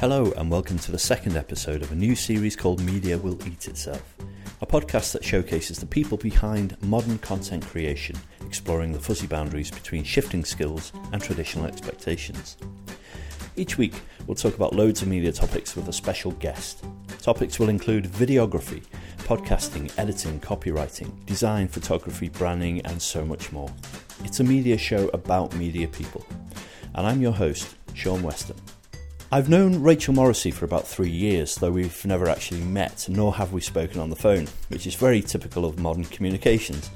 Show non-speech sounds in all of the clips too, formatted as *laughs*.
Hello, and welcome to the second episode of a new series called Media Will Eat Itself, a podcast that showcases the people behind modern content creation, exploring the fuzzy boundaries between shifting skills and traditional expectations. Each week, we'll talk about loads of media topics with a special guest. Topics will include videography, podcasting, editing, copywriting, design, photography, branding, and so much more. It's a media show about media people. And I'm your host, Sean Weston. I've known Rachel Morrissey for about three years, though we've never actually met, nor have we spoken on the phone, which is very typical of modern communications.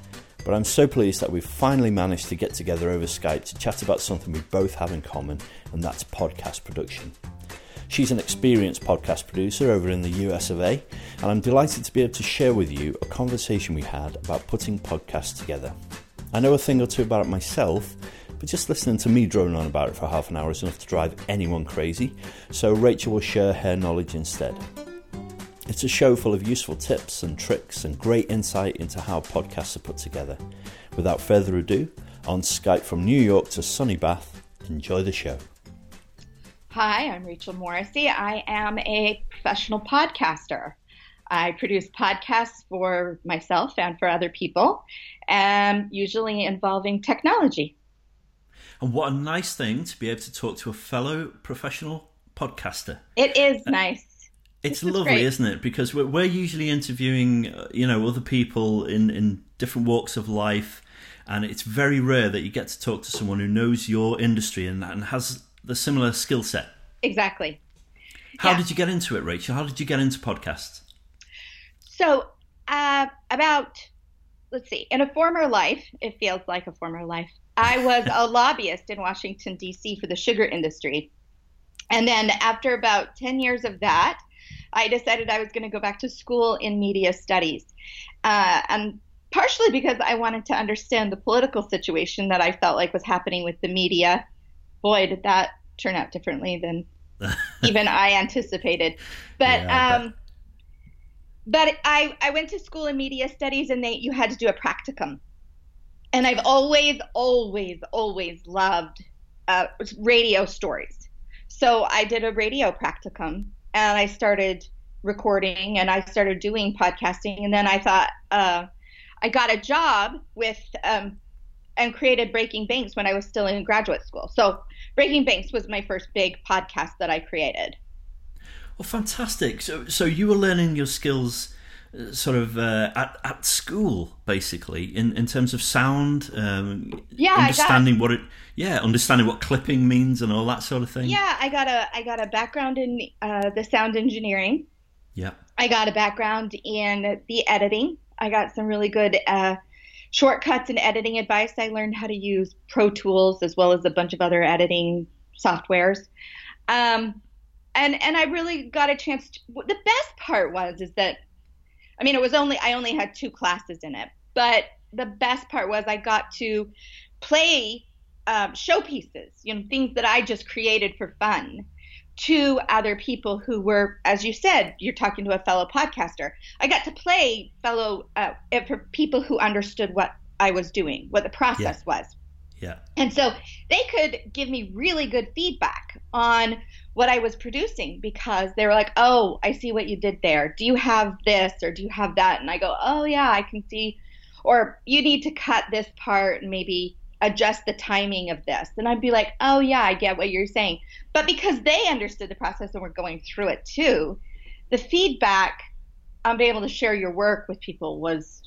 But I'm so pleased that we've finally managed to get together over Skype to chat about something we both have in common, and that's podcast production. She's an experienced podcast producer over in the US of A, and I'm delighted to be able to share with you a conversation we had about putting podcasts together. I know a thing or two about it myself, but just listening to me drone on about it for half an hour is enough to drive anyone crazy, so Rachel will share her knowledge instead. It's a show full of useful tips and tricks and great insight into how podcasts are put together. Without further ado, on Skype from New York to sunny Bath, enjoy the show. Hi, I'm Rachel Morrissey. I am a professional podcaster. I produce podcasts for myself and for other people, and usually involving technology. And what a nice thing to be able to talk to a fellow professional podcaster. It is uh, nice. It's lovely, is isn't it? Because we're, we're usually interviewing, uh, you know, other people in, in different walks of life, and it's very rare that you get to talk to someone who knows your industry and, and has the similar skill set. Exactly. How yeah. did you get into it, Rachel? How did you get into podcasts? So, uh, about, let's see, in a former life, it feels like a former life. I was a *laughs* lobbyist in Washington, D.C. for the sugar industry. And then after about 10 years of that, I decided I was going to go back to school in media studies. Uh, and partially because I wanted to understand the political situation that I felt like was happening with the media. Boy, did that turn out differently than *laughs* even I anticipated. But yeah, um, but I, I went to school in media studies and they you had to do a practicum and I've always, always, always loved uh, radio stories. So I did a radio practicum and I started recording and I started doing podcasting. And then I thought, uh, I got a job with um, and created Breaking Banks when I was still in graduate school. So Breaking Banks was my first big podcast that I created. Well, fantastic. So, so you were learning your skills sort of uh, at at school, basically, in in terms of sound. Um, yeah, understanding what it. Yeah, understanding what clipping means and all that sort of thing. Yeah, I got a I got a background in uh, the sound engineering. Yeah. I got a background in the editing. I got some really good uh, shortcuts and editing advice. I learned how to use Pro Tools as well as a bunch of other editing softwares. Um, and and I really got a chance. To, the best part was is that I mean, it was only I only had two classes in it, but the best part was I got to play um, showpieces, you know, things that I just created for fun to other people who were, as you said, you're talking to a fellow podcaster. I got to play fellow uh, for people who understood what I was doing, what the process yeah. was. Yeah. And so they could give me really good feedback on what I was producing because they were like, "Oh, I see what you did there. Do you have this or do you have that?" And I go, "Oh yeah, I can see." Or you need to cut this part and maybe adjust the timing of this. And I'd be like, "Oh yeah, I get what you're saying." But because they understood the process and were going through it too, the feedback on being able to share your work with people was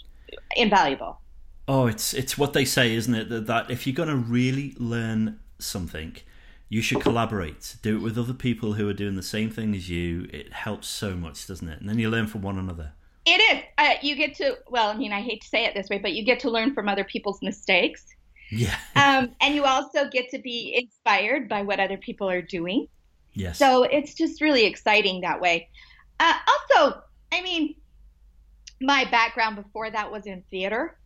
invaluable. Oh, it's it's what they say, isn't it? That, that if you're going to really learn something, you should collaborate. Do it with other people who are doing the same thing as you. It helps so much, doesn't it? And then you learn from one another. It is. Uh, you get to. Well, I mean, I hate to say it this way, but you get to learn from other people's mistakes. Yeah. *laughs* um, and you also get to be inspired by what other people are doing. Yes. So it's just really exciting that way. Uh, also, I mean, my background before that was in theater.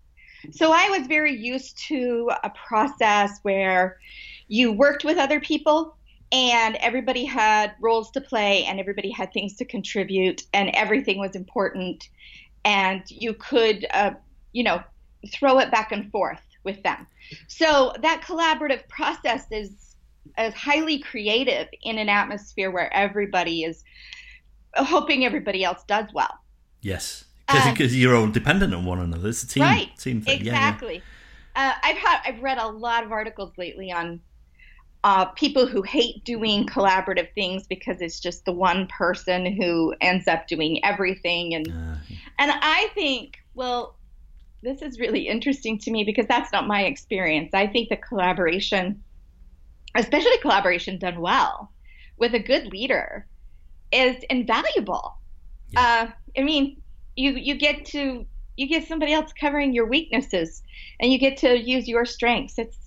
So I was very used to a process where you worked with other people and everybody had roles to play and everybody had things to contribute and everything was important. And you could uh, you know throw it back and forth with them. So that collaborative process is as highly creative in an atmosphere where everybody is hoping everybody else does well. Yes, because um, you're all dependent on one another. It's a team right, team thing. Exactly. Yeah, yeah. Uh, I've had I've read a lot of articles lately on uh, people who hate doing collaborative things because it's just the one person who ends up doing everything and uh, and I think well this is really interesting to me because that's not my experience. I think the collaboration especially collaboration done well with a good leader is invaluable. Uh, I mean, you you get to you get somebody else covering your weaknesses, and you get to use your strengths. It's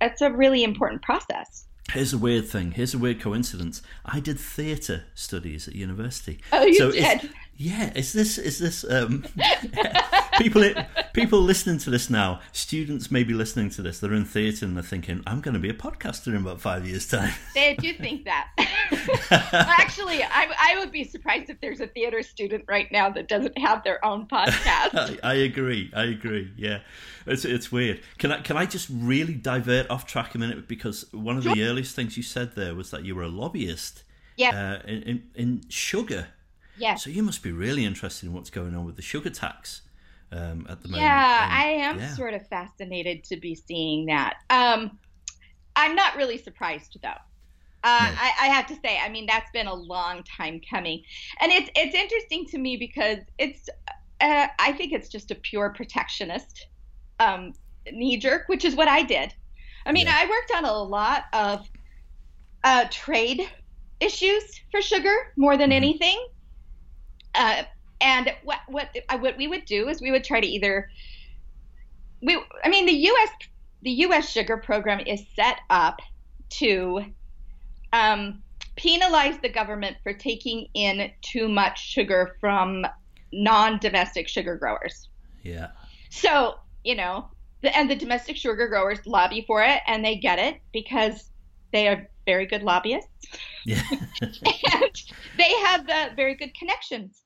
it's a really important process. Here's a weird thing. Here's a weird coincidence. I did theatre studies at university. Oh, you so did? Yeah, is this is this um, *laughs* people people listening to this now? Students may be listening to this. They're in theatre and they're thinking, "I'm going to be a podcaster in about five years' time." *laughs* They do think that. Actually, I, I would be surprised if there's a theatre student right now that doesn't have their own podcast. *laughs* I, I, agree. I agree. Yeah, it's it's weird. Can I can I just really divert off track a minute because one of sure. the earliest things you said there was that you were a lobbyist. Yeah. Uh, in, in, in sugar. Yeah. So you must be really interested in what's going on with the sugar tax um, at the moment. Yeah, um, I am yeah. sort of fascinated to be seeing that. Um, I'm not really surprised though. Uh, no. I, I, have to say, I mean, that's been a long time coming, and it's it's interesting to me because it's, uh, I think it's just a pure protectionist um, knee jerk, which is what I did. I mean, yeah. I worked on a lot of uh, trade issues for sugar more than mm-hmm. anything. And what what what we would do is we would try to either we I mean the U.S. the U.S. sugar program is set up to um, penalize the government for taking in too much sugar from non-domestic sugar growers. Yeah. So you know, the, and the domestic sugar growers lobby for it, and they get it because they are very good lobbyists. Yeah. *laughs* and they have uh, very good connections.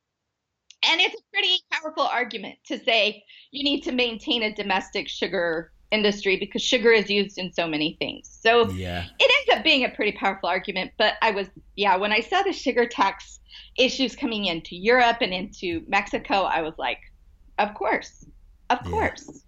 And it's a pretty powerful argument to say you need to maintain a domestic sugar industry because sugar is used in so many things. So yeah. it ends up being a pretty powerful argument. But I was, yeah, when I saw the sugar tax issues coming into Europe and into Mexico, I was like, of course, of yeah. course.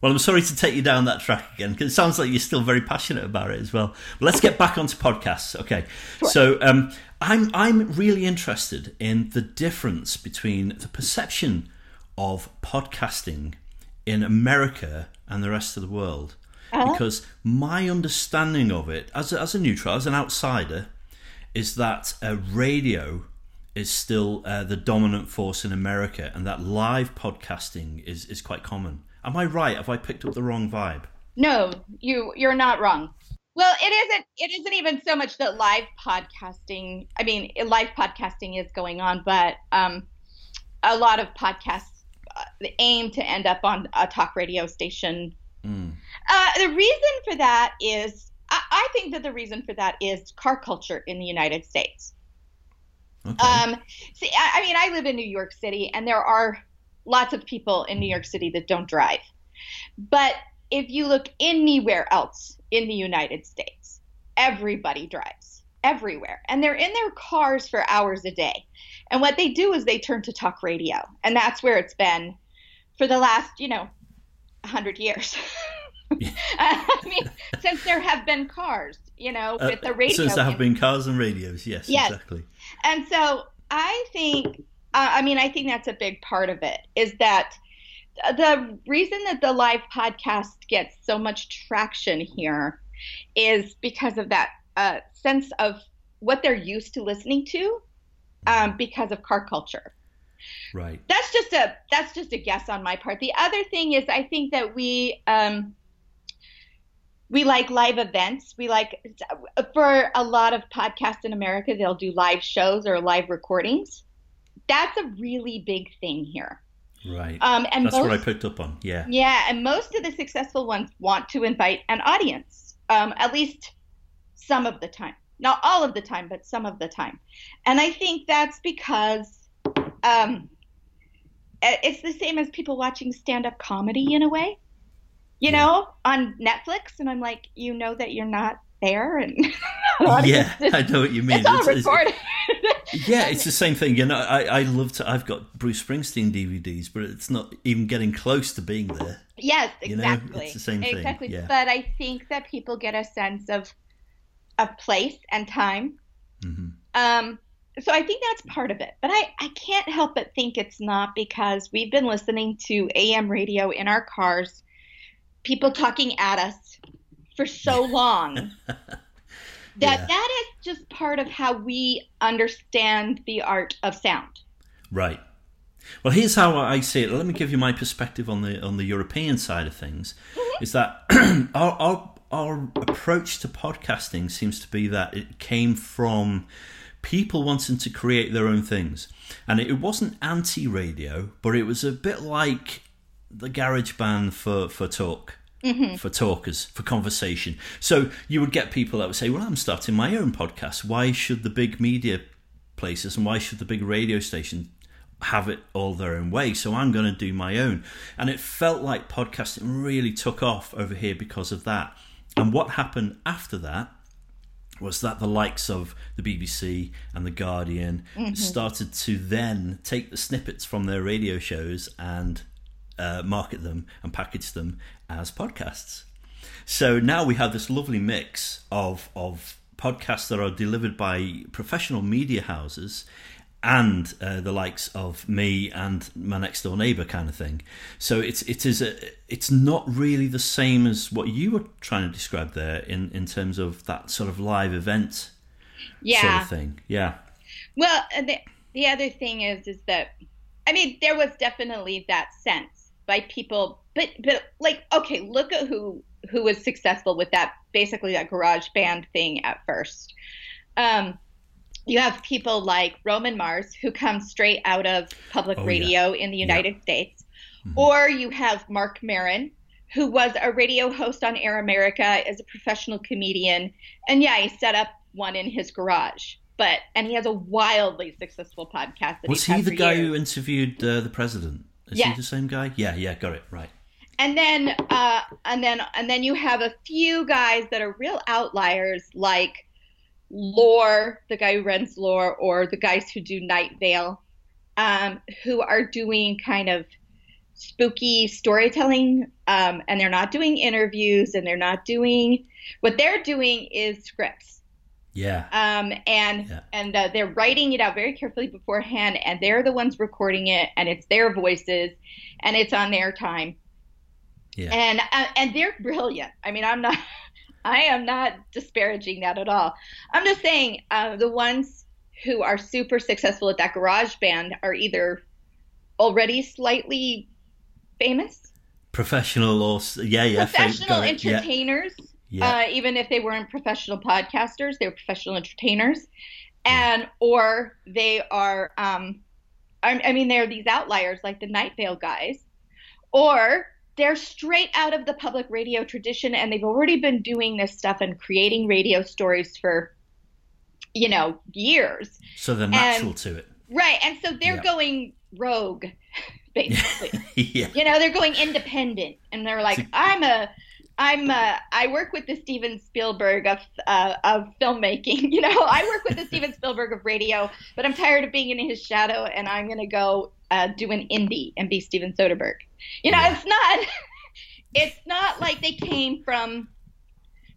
Well, I'm sorry to take you down that track again because it sounds like you're still very passionate about it as well. But let's get back onto podcasts. Okay, sure. so um, I'm I'm really interested in the difference between the perception of podcasting in America and the rest of the world. Uh-huh. Because my understanding of it, as a, as a neutral, as an outsider, is that uh, radio is still uh, the dominant force in America, and that live podcasting is is quite common. Am I right? Have I picked up the wrong vibe? No, you you're not wrong. Well, it isn't. It isn't even so much that live podcasting. I mean, live podcasting is going on, but um, a lot of podcasts uh, aim to end up on a talk radio station. Mm. Uh, the reason for that is, I, I, think that the reason for that is car culture in the United States. Okay. Um, see, I, I mean, I live in New York City, and there are lots of people in New York City that don't drive. But if you look anywhere else in the United States, everybody drives everywhere. And they're in their cars for hours a day. And what they do is they turn to talk radio. And that's where it's been for the last, you know, 100 years. *laughs* I mean, since there have been cars, you know, uh, with the radio. Since there have been cars and radios, yes, yes. exactly. And so I think uh, I mean, I think that's a big part of it is that the reason that the live podcast gets so much traction here is because of that uh, sense of what they're used to listening to um, because of car culture. Right. That's just a that's just a guess on my part. The other thing is I think that we um, we like live events. We like for a lot of podcasts in America, they'll do live shows or live recordings that's a really big thing here. Right. Um, and that's most, what I picked up on. Yeah. Yeah, and most of the successful ones want to invite an audience, um, at least some of the time. Not all of the time, but some of the time. And I think that's because um, it's the same as people watching stand-up comedy in a way. you yeah. know, on Netflix, and I'm like, you know that you're not there, and *laughs* yeah, I know what you mean. It's all it's, recorded. It's, *laughs* yeah, it's the same thing. You know, I I love to. I've got Bruce Springsteen DVDs, but it's not even getting close to being there. Yes, exactly. You know? It's the same thing. Exactly. Yeah. But I think that people get a sense of of place and time. Mm-hmm. Um, so I think that's part of it. But I, I can't help but think it's not because we've been listening to AM radio in our cars, people talking at us for so long. *laughs* that yeah. that is just part of how we understand the art of sound. Right. Well, here's how I see it. Let me give you my perspective on the on the European side of things. Mm-hmm. Is that *clears throat* our, our our approach to podcasting seems to be that it came from people wanting to create their own things. And it wasn't anti radio, but it was a bit like the garage band for, for talk. Mm-hmm. For talkers, for conversation. So you would get people that would say, Well, I'm starting my own podcast. Why should the big media places and why should the big radio station have it all their own way. So I'm going to do my own. And it felt like podcasting really took off over here because of that. And what happened after that was that the likes of the BBC and the Guardian mm-hmm. started to then take the snippets from their radio shows and uh, market them and package them as podcasts. So now we have this lovely mix of of podcasts that are delivered by professional media houses and uh, the likes of me and my next door neighbor kind of thing. So it's it is a, it's not really the same as what you were trying to describe there in in terms of that sort of live event yeah. sort of thing. Yeah. Well, the the other thing is is that I mean there was definitely that sense by people, but but like okay, look at who who was successful with that basically that garage band thing at first. Um, you have people like Roman Mars, who comes straight out of public oh, radio yeah. in the United yeah. States, mm-hmm. or you have Marc Maron, who was a radio host on Air America as a professional comedian, and yeah, he set up one in his garage. But and he has a wildly successful podcast. was he the guy years. who interviewed uh, the president? Is he the same guy? Yeah, yeah, got it right. And then, uh, and then, and then you have a few guys that are real outliers, like Lore, the guy who runs Lore, or the guys who do Night Vale, um, who are doing kind of spooky storytelling, um, and they're not doing interviews, and they're not doing what they're doing is scripts. Yeah. Um, and yeah. and uh, they're writing it out very carefully beforehand, and they're the ones recording it, and it's their voices, and it's on their time. Yeah. And uh, and they're brilliant. I mean, I'm not. *laughs* I am not disparaging that at all. I'm just saying uh, the ones who are super successful at that garage band are either already slightly famous, professional, or yeah, yeah, professional entertainers. Yeah. Yeah. Uh, even if they weren't professional podcasters, they were professional entertainers, and yeah. or they are. Um, I, I mean, they're these outliers like the Night Vale guys, or they're straight out of the public radio tradition and they've already been doing this stuff and creating radio stories for you know years so they're natural and, to it right and so they're going rogue *laughs* basically *laughs* yeah. you know they're going independent and they're like i'm a I'm uh, I work with the Steven Spielberg of uh, of filmmaking. *laughs* You know, I work with the Steven Spielberg of radio, but I'm tired of being in his shadow, and I'm gonna go uh, do an indie and be Steven Soderbergh. You know, yeah. it's not *laughs* it's not like they came from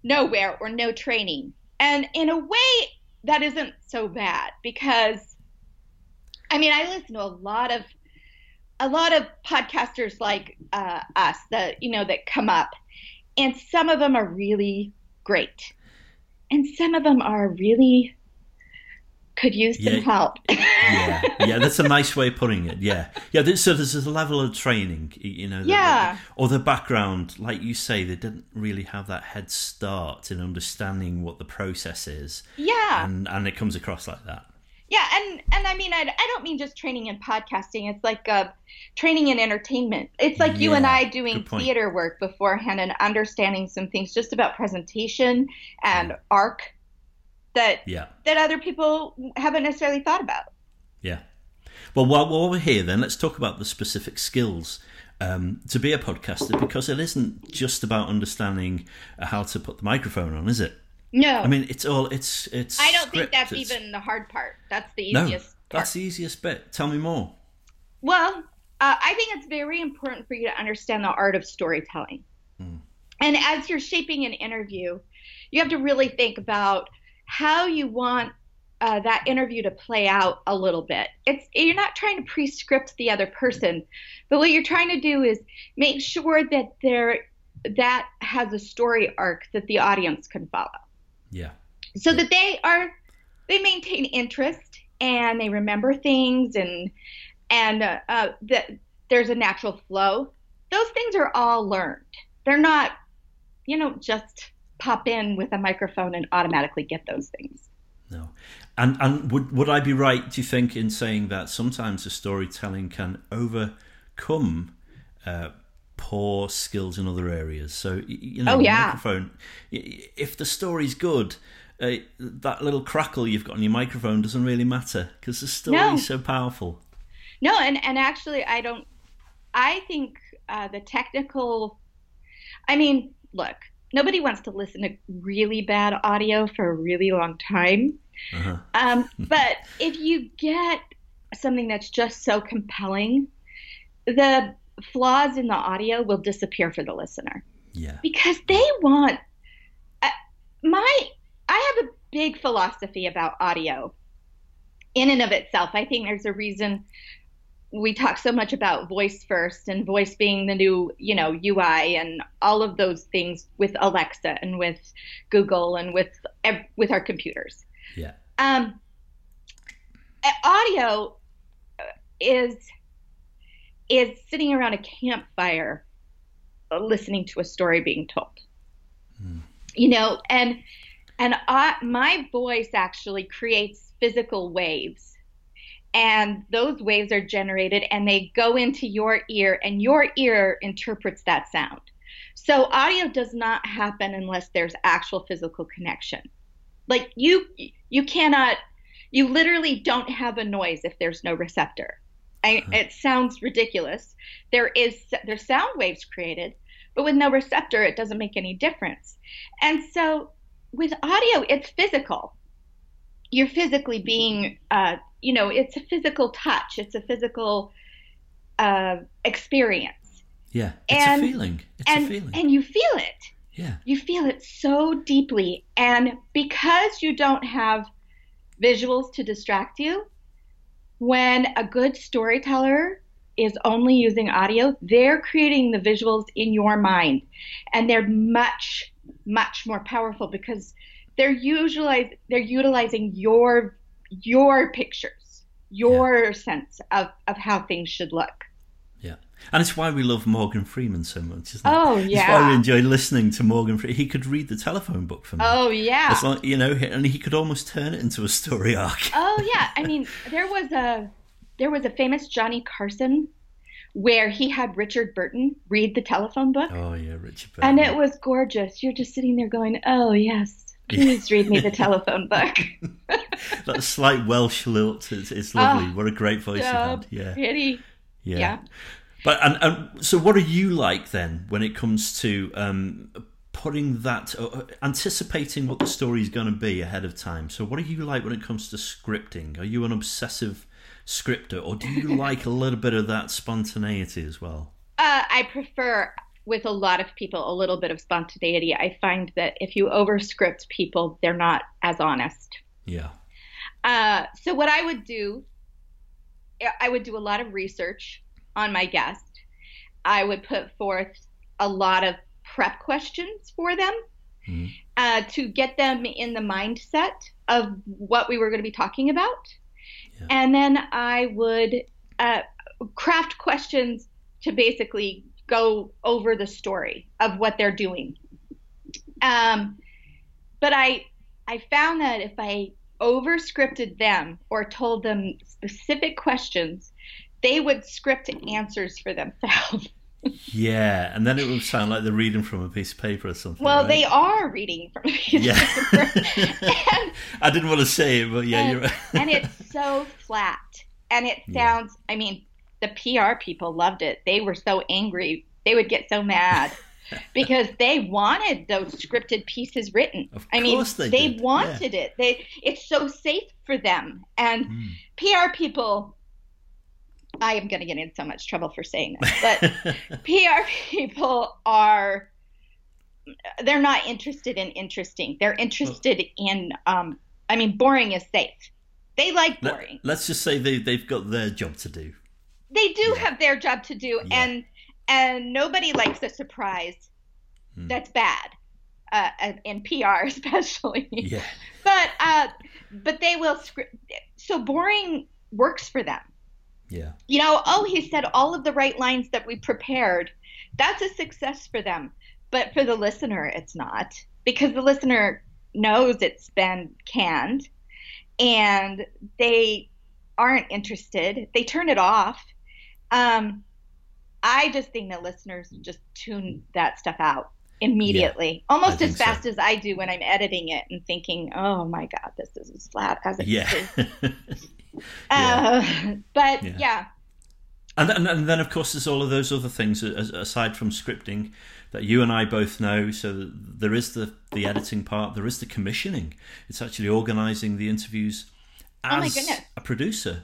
nowhere or no training, and in a way, that isn't so bad because, I mean, I listen to a lot of a lot of podcasters like uh, us that you know that come up and some of them are really great. And some of them are really could use some yeah, help. *laughs* yeah, yeah, that's a nice way of putting it. Yeah, yeah. So there's a level of training, you know. Yeah. or the background, like you say, they didn't really have that head start in understanding what the process is. Yeah. And and it comes across like that. Yeah, and and I mean, I, I don't mean just training in podcasting. It's like uh, training in entertainment. It's like yeah, you and I doing theater work beforehand and understanding some things just about presentation and arc that yeah. that other people haven't necessarily thought about. Yeah. Well, while, while we're here, then let's talk about the specific skills um, to be a podcaster because it isn't just about understanding how to put the microphone on, is it? No, I mean it's all it's it's. I don't think that's it's- even the hard part. That's the easiest. no. easiest. That's the easiest bit. Tell me more. Well, uh, I think it's very important for you to understand the art of storytelling. Mm. And as you're shaping an interview, you have to really think about how you want uh, that interview to play out a little bit. It's you're not trying to pre-script the other person, but what you're trying to do is make sure that there that has a story arc that the audience can follow Yeah. so that they are they maintain interest and they remember things and and uh, uh, that there's a natural flow those things are all learned they're not you know just pop in with a microphone and automatically get those things No. And and would would I be right, do you think, in saying that sometimes the storytelling can overcome uh, poor skills in other areas? So you know, Oh, yeah. microphone. If the story's good, uh, that little crackle you've got on your microphone doesn't really matter because the story's No. so powerful. no and and actually i don't i think uh, the technical i mean look nobody wants to listen to really bad audio for a really long time Uh-huh. Um, *laughs* but if you get something that's just so compelling, the flaws in the audio will disappear for the listener Yeah. because they want uh, my. I have a big philosophy about audio in and of itself. I think there's a reason we talk so much about voice first and voice being the new, you know, UI and all of those things with Alexa and with Google and with with our computers. Yeah. Um, audio uh, is is sitting around a campfire, uh, listening to a story being told. You know, and and I, my voice actually creates physical waves, and those waves are generated and they go into your ear, and your ear interprets that sound. So audio does not happen unless there's actual physical connection. Like you you cannot you literally don't have a noise if there's no receptor. I, uh-huh. it sounds ridiculous. There is there's sound waves created but with no receptor it doesn't make any difference. And so with audio it's physical you're physically being uh, you know it's a physical touch it's a physical uh, experience Yeah. It's And- a feeling. It's and a feeling. and you feel it yeah. you feel it so deeply. And because you don't have visuals to distract you, when a good storyteller is only using audio, they're creating the visuals in your mind. And they're much, much more powerful because they're usually they're utilizing your your pictures, your sense of, of how things should look. Yeah. And it's why we love Morgan Freeman so much, isn't it? Oh, It's why yeah. we enjoy listening to Morgan Freeman. He could read the telephone book for me. Oh yeah. It's like, you know, and he could almost turn it into a story arc. *laughs* Oh yeah, I mean, there was a there was a famous Johnny Carson where he had Richard Burton read the telephone book, Oh, yeah, Richard and it was gorgeous. You're just sitting there going, "Oh yes, please read me the telephone book." *laughs* That slight Welsh lilt, it's, it's lovely. Oh, what a great voice so he had. Yeah. pretty. Yeah. Yeah. But and, and so, what are you like then when it comes to um, putting that, uh, anticipating what the story is going to be ahead of time? So, what are you like when it comes to scripting? Are you an obsessive scripter, or do you *laughs* like a little bit of that spontaneity as well? Uh, I prefer with a lot of people a little bit of spontaneity. I find that if you overscript people, they're not as honest. Yeah. Uh, so what I would do, I would do a lot of research on my guest. I would put forth a lot of prep questions for them Mhm. uh, to get them in the mindset of what we were going to be talking about. Yeah. And then I would uh, craft questions to basically go over the story of what they're doing. Um, but I I found that if I overscripted them or told them specific questions, they would script answers for themselves. *laughs* Yeah, and then it would sound like they're reading from a piece of paper or something. well, right? they are reading from a piece Yeah. of paper. *laughs* and, I didn't want to say it, but yeah, and, you're right. and it's so *laughs* flat. And it Yeah. sounds, I mean, the PR people loved it. They were so angry. They would get so mad *laughs* because they wanted those scripted pieces written. Of I mean, they they, wanted it. They it's so safe for them. And Mm. PR people I am going to get in so much trouble for saying this, but *laughs* PR people are they're not interested in interesting. They're interested in um I mean boring is safe. They like Let- boring. Let's just say they, they've got their job to do. They do have their job to do Yeah. and and nobody likes a surprise Hmm. that's bad. Uh, in PR *laughs* especially. Yeah. But uh but they will script so boring works for them. Yeah. you know, oh, he said all of the right lines that we prepared. That's a success for them. But for the listener, it's not because the listener knows it's been canned and they aren't interested. They turn it off. Um, I just think that listeners just tune that stuff out immediately, almost as fast so. as I do when I'm editing it and thinking, oh my God, this is as flat as it Yeah. is. *laughs* Uh, but Yeah. yeah. And, and, and then, of course, there's all of those other things as- aside from scripting that you and I both know. So there is the, the editing part, there is the commissioning. It's actually organising the interviews as Oh a producer.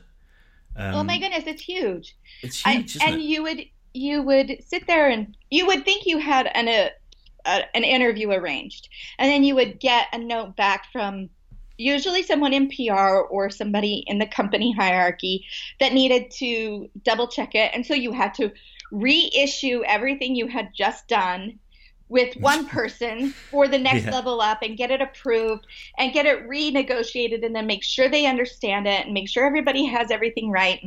Um, oh my goodness, it's huge. It's I- huge, isn't and it? you would you would sit there and you would think you had an a, a, an interview arranged, and then you would get a note back from usually someone in PR or somebody in the company hierarchy that needed to double check it, and so you had to reissue everything you had just done with *laughs* one person for the next Yeah. level up and get it approved and get it renegotiated and then make sure they understand it and make sure everybody has everything right.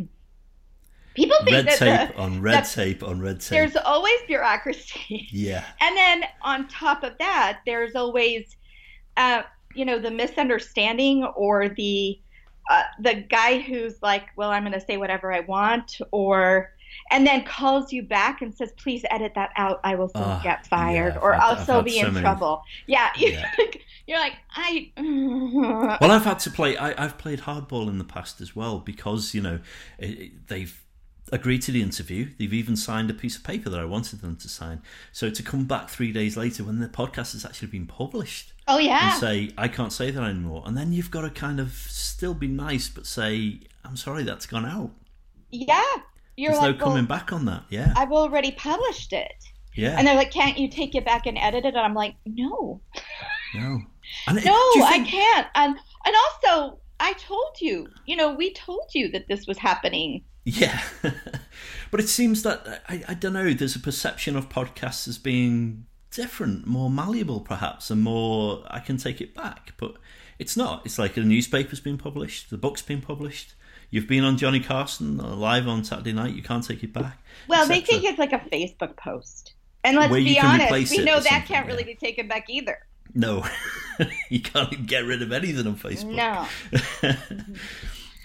People think red that tape the, on red tape on red tape. there's always bureaucracy. *laughs* Yeah. And then on top of that, there's always, uh, you know, the misunderstanding or the uh, the guy who's like, well, I'm going to say whatever I want, or and then calls you back and says, please edit that out. I will still Ah, get fired, yeah, or I've- I'll I've still be so in many. trouble. Yeah, *laughs* you're, Yeah. Like, you're like, I. *laughs* Well, I've had to play. I, I've played hardball in the past as well because you know it, it- they've agreed to the interview. They've even signed a piece of paper that I wanted them to sign. So to come back three days later when the podcast has actually been published oh yeah. and say I can't say that anymore, and then you've got to kind of still be nice but say I'm sorry that's gone out. yeah. You're There's like, no coming well, back on that. Yeah, I've already published it. yeah, And they're like, can't you take it back and edit it? And I'm like, no, no, and no, you I can't. And and also, I told you, you know, we told you that this was happening. Yeah, *laughs* but it seems that I, I don't know. There's a perception of podcasts as being different, more malleable, perhaps, and more. I can take it back, but it's not. It's like a newspaper's been published, the book's been published. You've been on Johnny Carson uh, live on Saturday night. You can't take it back. Well, they think it's like a Facebook post. And let's Where be honest, we know that can't really yeah. be taken back either. no, *laughs* you can't get rid of anything on Facebook. No.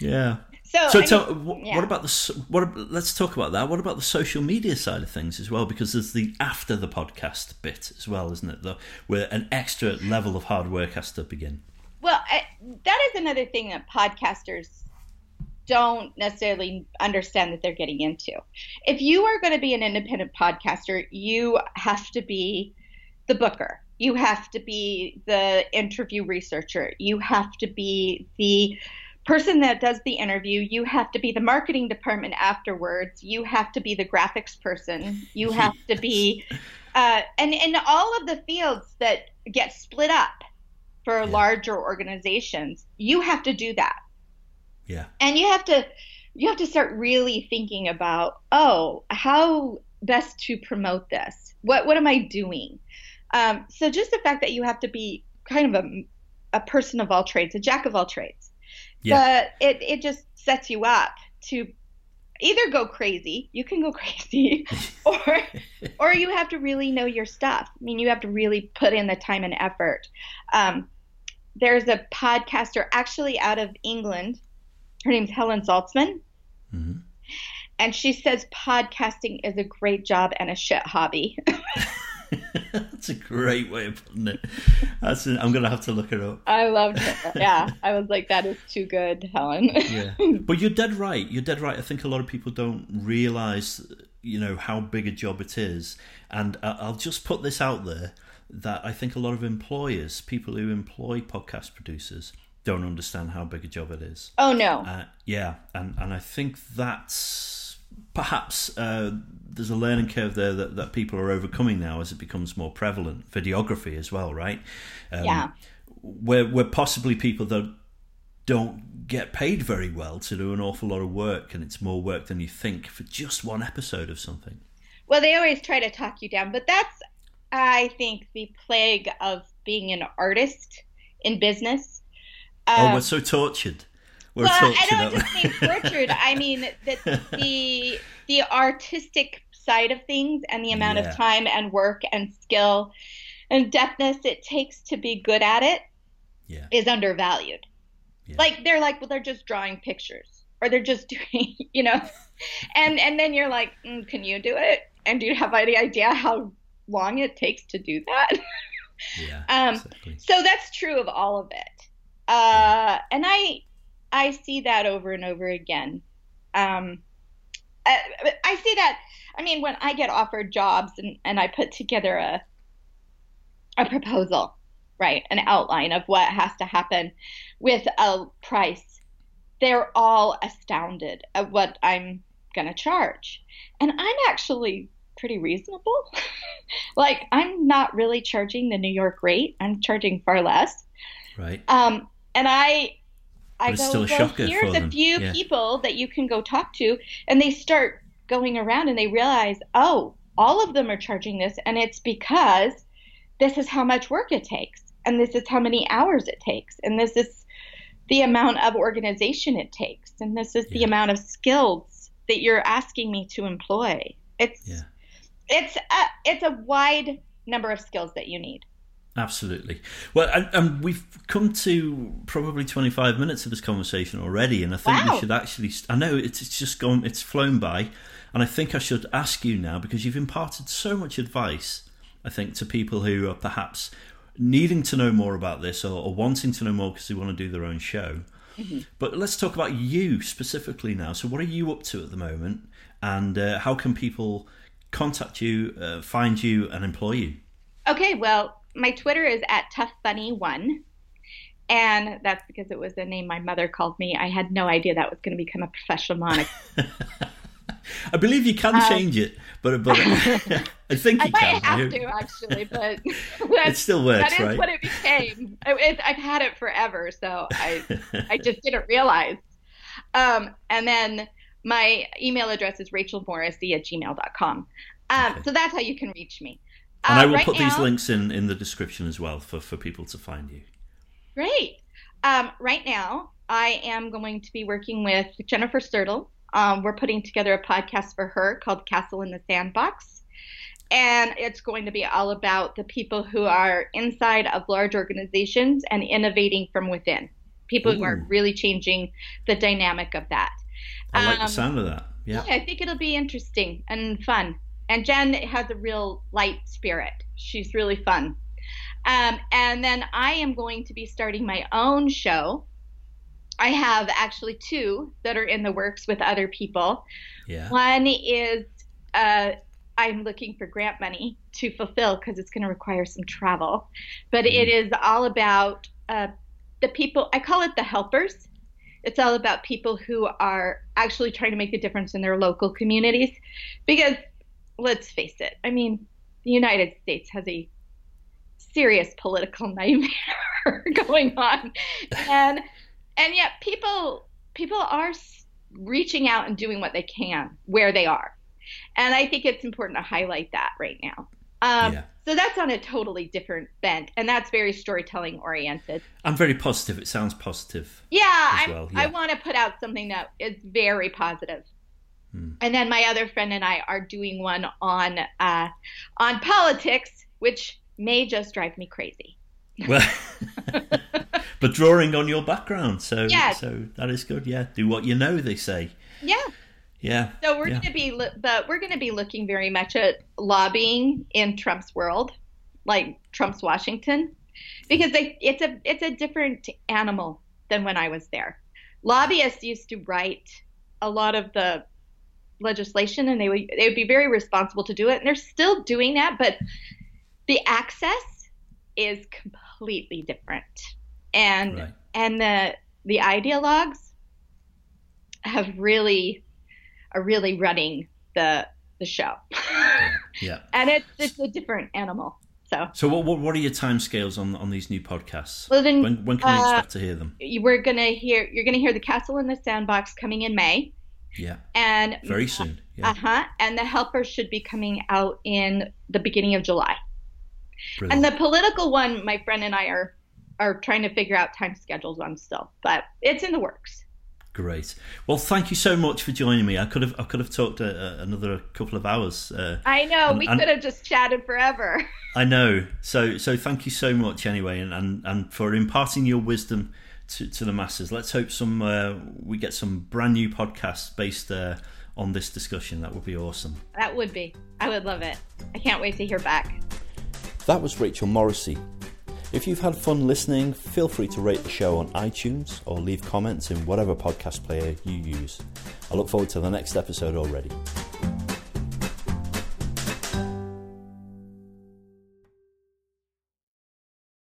*laughs* yeah. So, So, I tell, mean, what, yeah. what about the what? Let's talk about that. What about the social media side of things as well? Because there's the after the podcast bit as well, isn't it? Though, where an extra level of hard work has to begin. Well, I, that is another thing that podcasters don't necessarily understand that they're getting into. If you are going to be an independent podcaster, you have to be the booker. You have to be the interview researcher. You have to be the person that does the interview. You have to be the marketing department afterwards. You have to be the graphics person. You have to be, *laughs* uh, and in all of the fields that get split up for Yeah. larger organizations, you have to do that Yeah, and you have to you have to start really thinking about oh how best to promote this? What what am i doing? Um, so just the fact that you have to be kind of a, a person of all trades a jack of all trades. Yeah. but it, it just sets you up to either go crazy you can go *laughs* crazy *laughs* or or you have to really know your stuff. I mean you have to really put in the time and effort. Um, there's a podcaster actually out of england her name's helen Zaltzman Mhm. and she says podcasting is a great job and a shit hobby That's *laughs* That's a great way of putting it. That's an, I'm going to have to look it up. I loved it. *laughs* Yeah, I was like, that is too good, Helen. yeah, *laughs* but you're dead right. You're dead right. I think a lot of people don't realize, you know, how big a job it is. And I'll just put this out there that I think a lot of employers, people who employ podcast producers, don't understand how big a job it is. Oh no. Uh, yeah, and and I think that's perhaps uh, there's a learning curve there that, that people are overcoming now as it becomes more prevalent. Videography as well, right? Um, yeah. We're, we're possibly people that don't get paid very well to do an awful lot of work, and it's more work than you think for just one episode of something. Well, they always try to talk you down, but that's, I think, the plague of being an artist in business. Um, oh, we're so tortured. We're well, I don't just mean tortured. I mean that *laughs* the the artistic side of things and the amount yeah. of time and work and skill and depthness it takes to be good at it yeah. is undervalued. Yeah. Like they're like, well, they're just drawing pictures, or they're just *laughs* doing, you know, and and then you're like, mm, can you do it? And do you have any idea how long it takes to do that? *laughs* yeah. Um. Exactly. So that's true of all of it. Uh, and I I see that over and over again. Um, I, I see that. I mean, when I get offered jobs and, and I put together a a proposal, right, an outline of what has to happen with a price, they're all astounded at what I'm going to charge, and I'm actually pretty reasonable. *laughs* like I'm not really charging the New York rate. I'm charging far less. Right. Um, and I I go, still well, here's a few yeah. people that you can go talk to, and they start going around and they realize, oh, all of them are charging this, and it's because this is how much work it takes, and this is how many hours it takes, and this is the amount of organization it takes, and this is yeah. the amount of skills that you're asking me to employ. It's yeah. it's a, it's a wide number of skills that you need. Absolutely. Well, and, and, we've come to probably 25 minutes of this conversation already, and I think wow. we should actually. I know it's, it's just gone, it's flown by, and I think I should ask you now because you've imparted so much advice, I think, to people who are perhaps needing to know more about this or, or wanting to know more because they want to do their own show. Mm-hmm. But let's talk about you specifically now. So, what are you up to at the moment, and uh, how can people contact you, uh, find you, and employ you? Okay, well, my Twitter is at toughbunny1. And that's because it was the name my mother called me. I had no idea that was going to become a professional moniker. *laughs* I believe you can uh, change it, but, but *laughs* I think you I can. might have to actually, *laughs* but it still works. That is right? what it became. It, I've had it forever, so I I just didn't realize. Um, and then my email address is rachelmorrissey at gmail.com. Um, okay. So that's how you can reach me. And uh, I will right put now, these links in in the description as well for for people to find you. Great. Um, right now, I am going to be working with Jennifer Sturtle. Um, we're putting together a podcast for her called Castle in the Sandbox. And it's going to be all about the people who are inside of large organizations and innovating from within. People Ooh. who are really changing the dynamic of that. I like um, the sound of that. Yeah. yeah. I think it'll be interesting and fun. And Jen has a real light spirit. She's really fun. Um, and then I am going to be starting my own show. I have actually two that are in the works with other people. Yeah. One is uh, I'm looking for grant money to fulfill because it's going to require some travel. But mm. it is all about uh, the people, I call it the helpers. It's all about people who are actually trying to make a difference in their local communities. Because let's face it, I mean, the United States has a serious political *laughs* nightmare *laughs* going on, and and yet people people are reaching out and doing what they can where they are, and I think it's important to highlight that right now. Um, yeah. So that's on a totally different bent, and that's very storytelling oriented. I'm very positive. It sounds positive. Yeah, well. yeah. I want to put out something that is very positive. Hmm. And then my other friend and I are doing one on uh, on politics, which may just drive me crazy. *laughs* Well, *laughs* but drawing on your background, so yeah. so that is good. Yeah, do what you know. They say. Yeah. Yeah. So we're yeah. going to be, but we're going to be looking very much at lobbying in Trump's world, like Trump's Washington, because they, it's a it's a different animal than when I was there. Lobbyists used to write a lot of the legislation, and they would they would be very responsible to do it, and they're still doing that, but the access is completely different, and right. and the the ideologues have really are really running the the show. *laughs* yeah. And it's it's a different animal. So, so what, what, what are your timescales on on these new podcasts? Well, then, when, when can we uh, expect to hear them? We're gonna hear you're gonna hear the Castle in the Sandbox coming in May. Yeah. And very soon. Yeah. Uh huh. And the Helper should be coming out in the beginning of July. Brilliant. And the political one, my friend and I are are trying to figure out time schedules on still, but it's in the works. Great. Well, thank you so much for joining me. I could have I could have talked a, a, another couple of hours. Uh, I know and, we and, could have just chatted forever. I know. So so thank you so much anyway, and and, and for imparting your wisdom to, to the masses. Let's hope some uh, we get some brand new podcasts based uh, on this discussion. That would be awesome. That would be. I would love it. I can't wait to hear back. That was Rachel Morrissey, if you've had fun listening, feel free to rate the show on iTunes or leave comments in whatever podcast player you use. I look forward to the next episode already.